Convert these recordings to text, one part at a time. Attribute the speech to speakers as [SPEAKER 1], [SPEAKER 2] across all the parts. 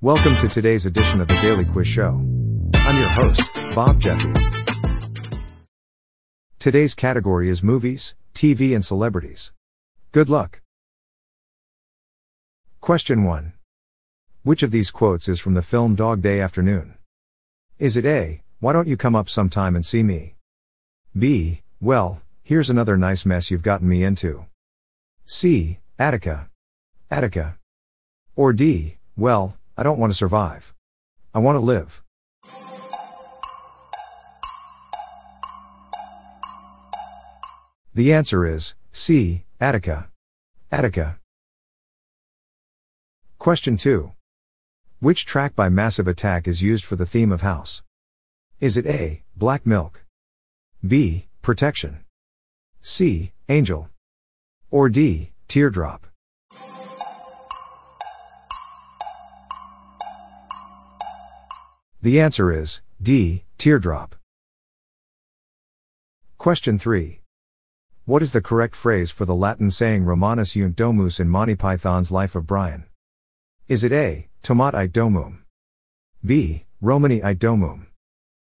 [SPEAKER 1] Welcome to today's edition of the Daily Quiz Show. I'm your host, Bob Jeffy. Today's category is movies, TV, and celebrities. Good luck. Question 1. Which of these quotes is from the film Dog Day Afternoon? Is it A, why don't you come up sometime and see me? B, well, here's another nice mess you've gotten me into. C, Attica. Attica. Or D, well, I don't want to survive. I want to live. The answer is C, Attica. Attica. Question 2. Which track by Massive Attack is used for the theme of House? Is it A, Black Milk? B, Protection? C, Angel? Or D, Teardrop? The answer is D, Teardrop. Question 3. What is the correct phrase for the Latin saying Romanes eunt domus in Monty Python's Life of Brian? Is it A, Tomat ite domum? B, Romani ite domum?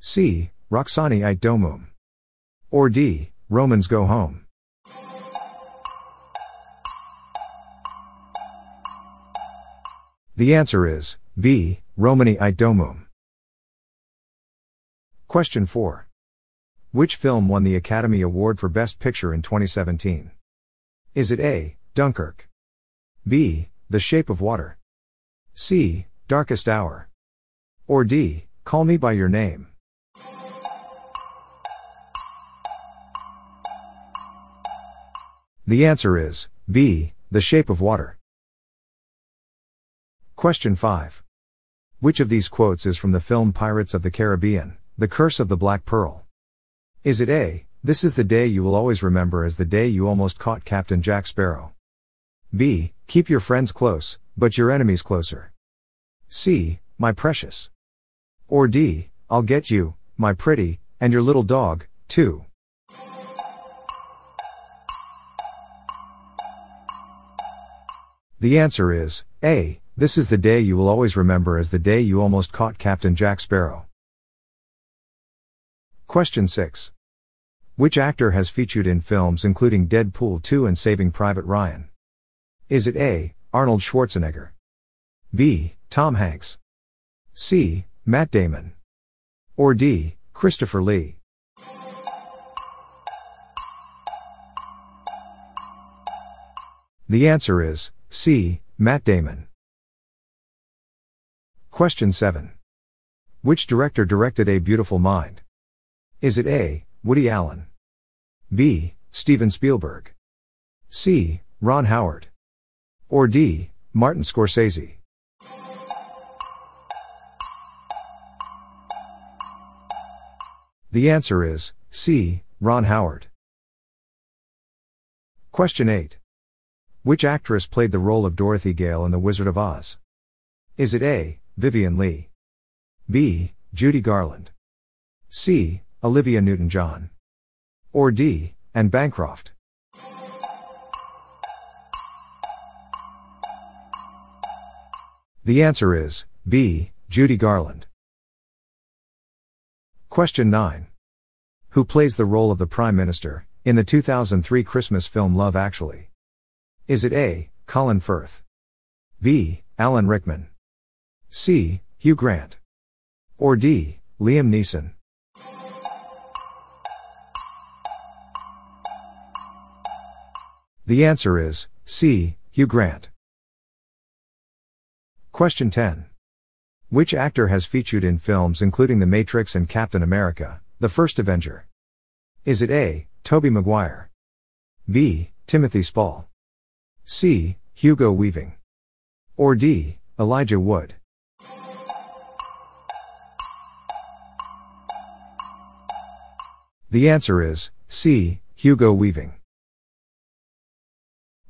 [SPEAKER 1] C, Roxani ite domum? Or D, Romans go home? The answer is B, Romani ite domum. Question 4. Which film won the Academy Award for Best Picture in 2017? Is it A. Dunkirk? B. The Shape of Water? C. Darkest Hour? Or D. Call Me By Your Name? The answer is B. The Shape of Water. Question 5. Which of these quotes is from the film Pirates of the Caribbean, The Curse of the Black Pearl? Is it A, this is the day you will always remember as the day you almost caught Captain Jack Sparrow? B, keep your friends close, but your enemies closer? C, my precious? Or D, I'll get you, my pretty, and your little dog, too? The answer is A, this is the day you will always remember as the day you almost caught Captain Jack Sparrow. Question 6. Which actor has featured in films including Deadpool 2 and Saving Private Ryan? Is it A. Arnold Schwarzenegger? B. Tom Hanks? C. Matt Damon? Or D. Christopher Lee? The answer is C. Matt Damon. Question 7. Which director directed A Beautiful Mind? Is it A. Woody Allen? B. Steven Spielberg? C. Ron Howard? Or D. Martin Scorsese? The answer is C. Ron Howard. Question 8. Which actress played the role of Dorothy Gale in The Wizard of Oz? Is it A. Vivien Leigh? B. Judy Garland? C. Olivia Newton John. Or D. Anne Bancroft. The answer is B. Judy Garland. Question 9. Who plays the role of the Prime Minister in the 2003 Christmas film Love Actually? Is it A. Colin Firth? B. Alan Rickman? C. Hugh Grant? Or D. Liam Neeson? The answer is C. Hugh Grant. Question 10. Which actor has featured in films including The Matrix and Captain America, The First Avenger? Is it A. Tobey Maguire? B. Timothy Spall? C. Hugo Weaving? Or D. Elijah Wood? The answer is C. Hugo Weaving.